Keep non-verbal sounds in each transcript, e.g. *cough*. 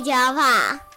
地球跑。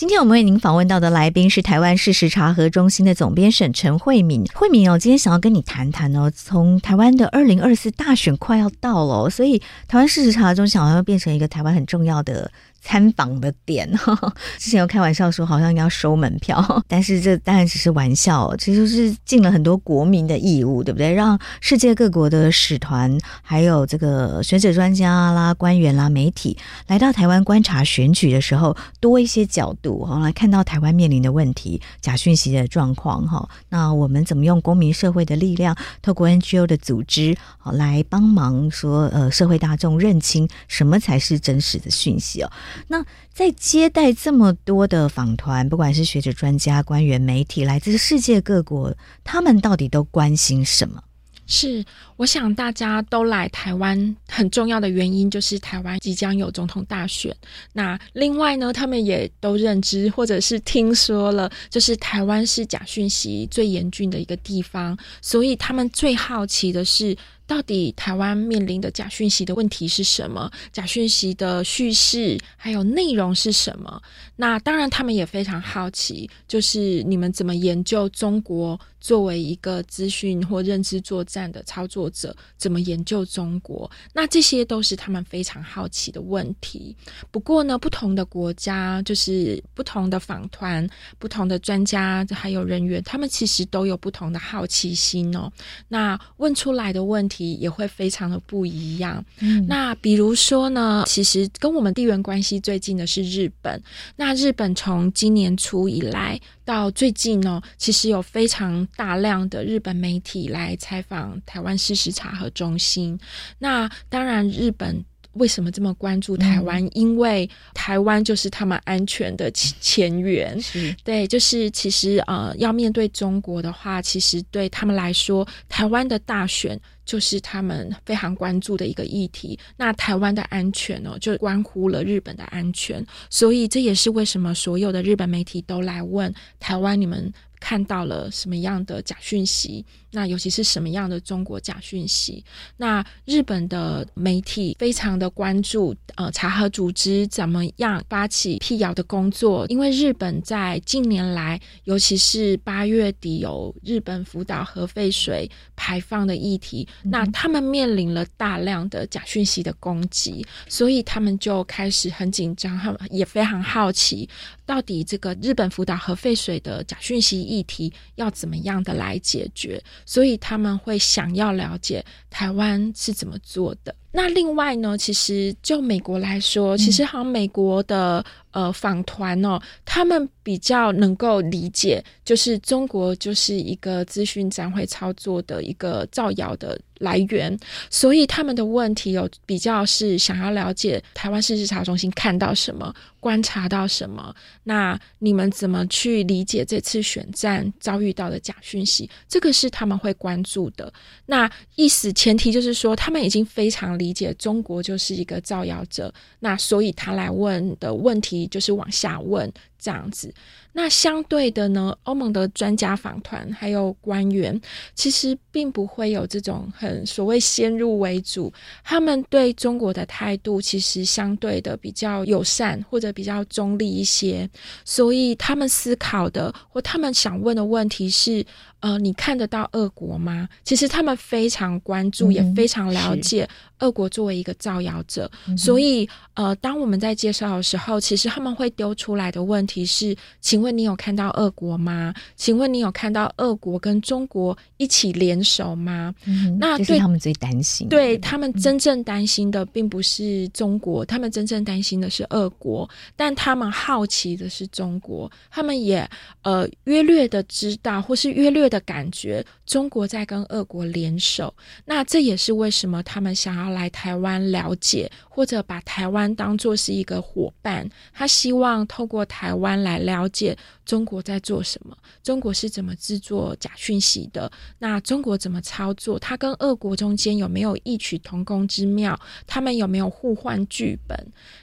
今天我们为您访问到的来宾是台湾事实查核中心的总编审陈慧敏。慧敏哦，今天想要跟你谈谈哦，从台湾的二零二四大选快要到了，所以台湾事实查核中心好像要变成一个台湾很重要的。参访的点，*laughs* 之前有开玩笑说好像要收门票，*laughs* 但是这当然只是玩笑，其实是尽了很多国民的义务，对不对？让世界各国的使团，还有这个学者、专家啦、官员啦、媒体来到台湾观察选举的时候，多一些角度哈，来看到台湾面临的问题、假讯息的状况哈。那我们怎么用公民社会的力量，透过 NGO 的组织，好来帮忙说呃，社会大众认清什么才是真实的讯息哦。那在接待这么多的访团，不管是学者、专家、官员、媒体，来自世界各国，他们到底都关心什么？是，我想大家都来台湾很重要的原因就是台湾即将有总统大选。那另外呢，他们也都认知或者是听说了，就是台湾是假讯息最严峻的一个地方，所以他们最好奇的是。到底台湾面临的假讯息的问题是什么？假讯息的叙事还有内容是什么？那当然，他们也非常好奇，就是你们怎么研究中国作为一个资讯或认知作战的操作者，怎么研究中国？那这些都是他们非常好奇的问题。不过呢，不同的国家，就是不同的访团、不同的专家还有人员，他们其实都有不同的好奇心哦。那问出来的问题。也会非常的不一样。嗯，那比如说呢，其实跟我们地缘关系最近的是日本。那日本从今年初以来到最近呢，其实有非常大量的日本媒体来采访台湾事实查核中心。那当然，日本。为什么这么关注台湾？嗯、因为台湾就是他们安全的 *laughs* 前缘。是对，就是其实呃，要面对中国的话，其实对他们来说，台湾的大选就是他们非常关注的一个议题。那台湾的安全呢，就关乎了日本的安全。所以这也是为什么所有的日本媒体都来问台湾：你们看到了什么样的假讯息？那尤其是什么样的中国假讯息？那日本的媒体非常的关注，呃，查核组织怎么样发起辟谣的工作？因为日本在近年来，尤其是八月底有日本福岛核废水排放的议题，嗯、那他们面临了大量的假讯息的攻击，所以他们就开始很紧张，他们也非常好奇，到底这个日本福岛核废水的假讯息议题要怎么样的来解决？所以他们会想要了解台湾是怎么做的。那另外呢，其实就美国来说，其实好像美国的呃访团哦，他们比较能够理解，就是中国就是一个资讯展会操作的一个造谣的来源，所以他们的问题有比较是想要了解台湾事实查中心看到什么，观察到什么，那你们怎么去理解这次选战遭遇到的假讯息？这个是他们会关注的。那意思前提就是说，他们已经非常。理解中国就是一个造谣者，那所以他来问的问题就是往下问这样子。那相对的呢，欧盟的专家访团还有官员，其实并不会有这种很所谓先入为主，他们对中国的态度其实相对的比较友善或者比较中立一些，所以他们思考的或他们想问的问题是：呃，你看得到俄国吗？其实他们非常关注，嗯、也非常了解俄国作为一个造谣者，嗯、所以呃，当我们在介绍的时候，其实他们会丢出来的问题是：请问你有看到俄国吗？请问你有看到俄国跟中国一起联手吗？嗯、那对、就是、他们最担心，对他们真正担心的并不是中国，嗯、他们真正担心的是俄国，但他们好奇的是中国，他们也呃约略的知道或是约略的感觉中国在跟俄国联手。那这也是为什么他们想要来台湾了解，或者把台湾当做是一个伙伴。他希望透过台湾湾来了解中国在做什么，中国是怎么制作假讯息的，那中国怎么操作？它跟俄国中间有没有异曲同工之妙？他们有没有互换剧本？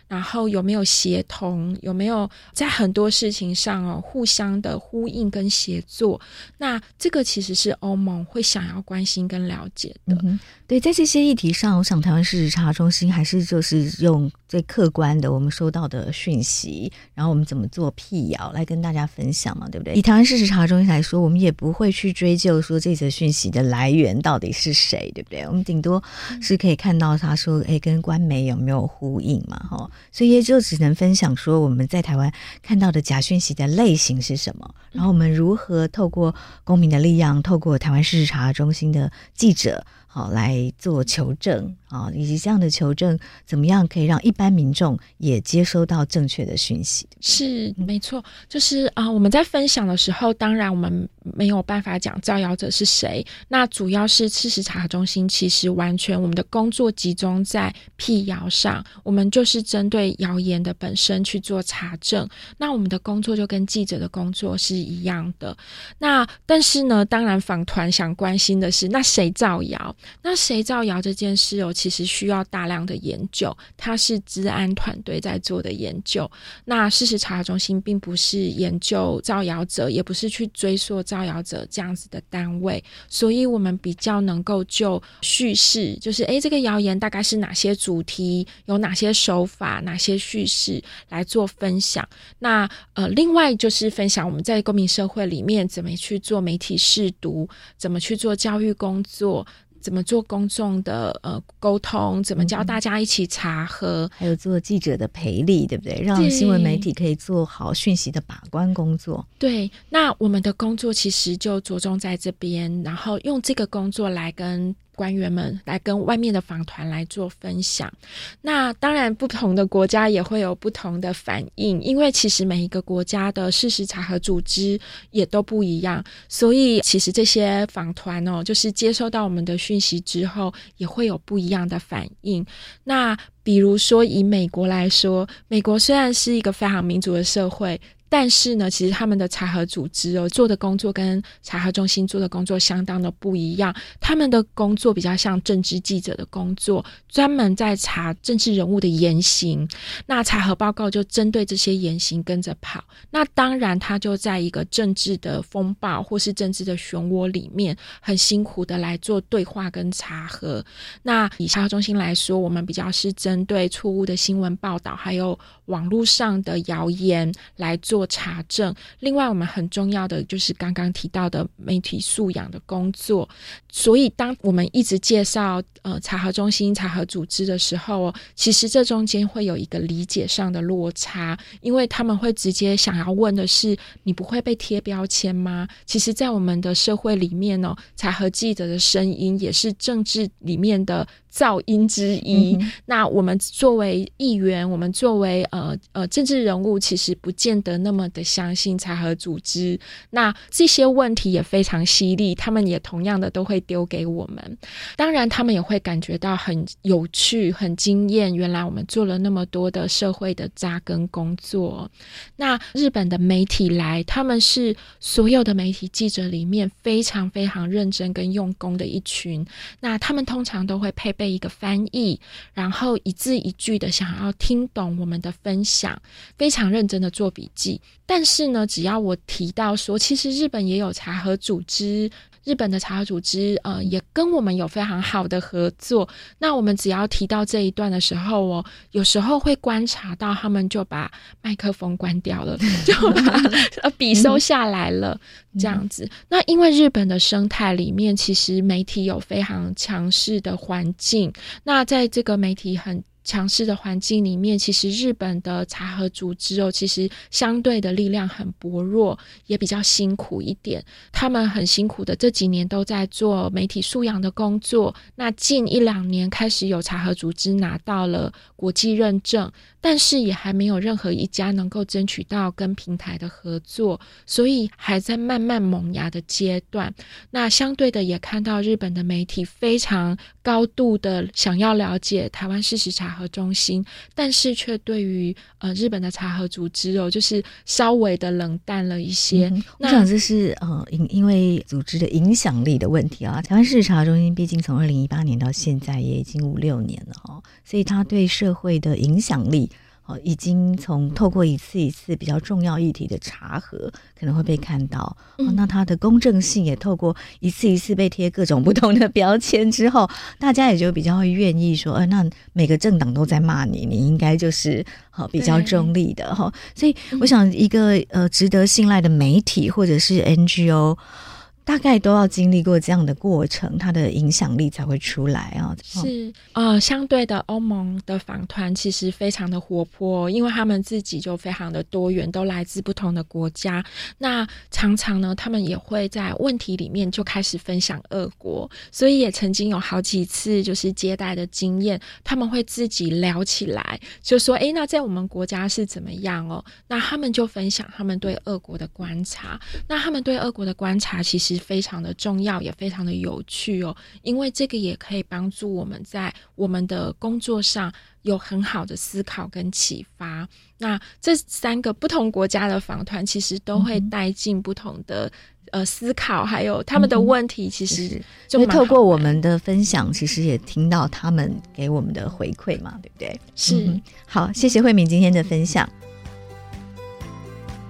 然后有没有协同？有没有在很多事情上哦互相的呼应跟协作？那这个其实是欧盟会想要关心跟了解的。对，在这些议题上，我想台湾事实查中心还是就是用最客观的我们收到的讯息，然后我们怎么做辟谣来跟大家分享嘛，对不对？以台湾事实查中心来说，我们也不会去追究说这则讯息的来源到底是谁，对不对？我们顶多是可以看到他说，哎，跟官媒有没有呼应嘛，哈。所以也就只能分享说我们在台湾看到的假讯息的类型是什么，然后我们如何透过公民的力量，透过台湾事实查中心的记者。好，来做求证啊，以及这样的求证怎么样可以让一般民众也接收到正确的讯息？是没错，就是啊，我们在分享的时候，当然我们没有办法讲造谣者是谁。那主要是事实查核中心，其实完全我们的工作集中在辟谣上，我们就是针对谣言的本身去做查证。那我们的工作就跟记者的工作是一样的。那但是呢，当然访团想关心的是，那谁造谣？那谁造谣这件事哦，其实需要大量的研究，它是治安团队在做的研究。那事实查核中心并不是研究造谣者，也不是去追溯造谣者这样子的单位，所以我们比较能够就叙事，就是诶，这个谣言大概是哪些主题，有哪些手法，哪些叙事来做分享。那呃，另外就是分享我们在公民社会里面怎么去做媒体试读，怎么去做教育工作。怎么做公众的呃沟通？怎么教大家一起查核？嗯，还有做记者的培力，对不对？让新闻媒体可以做好讯息的把关工作。对，那我们的工作其实就着重在这边，然后用这个工作来跟。官员们来跟外面的访团来做分享，那当然不同的国家也会有不同的反应，因为其实每一个国家的事实查核组织也都不一样，所以其实这些访团哦，就是接收到我们的讯息之后，也会有不一样的反应。那比如说以美国来说，美国虽然是一个非常民主的社会。但是呢，其实他们的查核组织哦，做的工作跟查核中心做的工作相当的不一样。他们的工作比较像政治记者的工作，专门在查政治人物的言行。那查核报告就针对这些言行跟着跑。那当然，他就在一个政治的风暴或是政治的漩涡里面，很辛苦的来做对话跟查核。那以查核中心来说，我们比较是针对错误的新闻报道，还有网络上的谣言来做。查证，另外我们很重要的就是刚刚提到的媒体素养的工作。所以，当我们一直介绍呃查核中心、查核组织的时候，其实这中间会有一个理解上的落差，因为他们会直接想要问的是：你不会被贴标签吗？其实，在我们的社会里面呢，查核记者的声音也是政治里面的。噪音之一。嗯、那我们作为议员，我们作为呃呃政治人物，其实不见得那么的相信查核组织。那这些问题也非常犀利，他们也同样的都会丢给我们。当然，他们也会感觉到很有趣、很惊艳。原来我们做了那么多的社会的扎根工作。那日本的媒体来，他们是所有的媒体记者里面非常非常认真跟用功的一群。那他们通常都会配备。一个翻译，然后一字一句的想要听懂我们的分享，非常认真的做笔记。但是呢，只要我提到说，其实日本也有茶和组织。日本的查核组织，呃，也跟我们有非常好的合作。那我们只要提到这一段的时候，哦，有时候会观察到他们就把麦克风关掉了，*laughs* 就把笔收下来了，这样子。那因为日本的生态里面，其实媒体有非常强势的环境。那在这个媒体很强势的环境里面，其实日本的茶核组织哦，其实相对的力量很薄弱，也比较辛苦一点。他们很辛苦的这几年都在做媒体素养的工作。那近一两年开始有茶核组织拿到了国际认证，但是也还没有任何一家能够争取到跟平台的合作，所以还在慢慢萌芽的阶段。那相对的也看到日本的媒体非常高度的想要了解台湾事实查核中心，但是却对于呃日本的茶和组织哦，就是稍微的冷淡了一些。我想这是呃因因为组织的影响力的问题啊。台湾市茶中心毕竟从二零一八年到现在也已经五六年了哈，所以它对社会的影响力。哦，已经从透过一次一次比较重要议题的查核，可能会被看到。哦，那它的公正性也透过一次一次被贴各种不同的标签之后，大家也就比较会愿意说，呃，那每个政党都在骂你，你应该就是好比较中立的哈。所以，我想一个呃值得信赖的媒体或者是 NGO。大概都要经历过这样的过程，它的影响力才会出来啊。是呃，相对的，欧盟的访团其实非常的活泼，因为他们自己就非常的多元，都来自不同的国家。那常常呢，他们也会在问题里面就开始分享俄国，所以也曾经有好几次就是接待的经验，他们会自己聊起来，就说：“诶，那在我们国家是怎么样哦？”那他们就分享他们对俄国的观察。那他们对俄国的观察其实。非常的重要，也非常的有趣哦，因为这个也可以帮助我们在我们的工作上有很好的思考跟启发。那这三个不同国家的访团，其实都会带进不同的、嗯、呃思考，还有他们的问题，其实就透过我们的分享，其实也听到他们给我们的回馈嘛，对不对？是、嗯、好，谢谢慧敏今天的分享。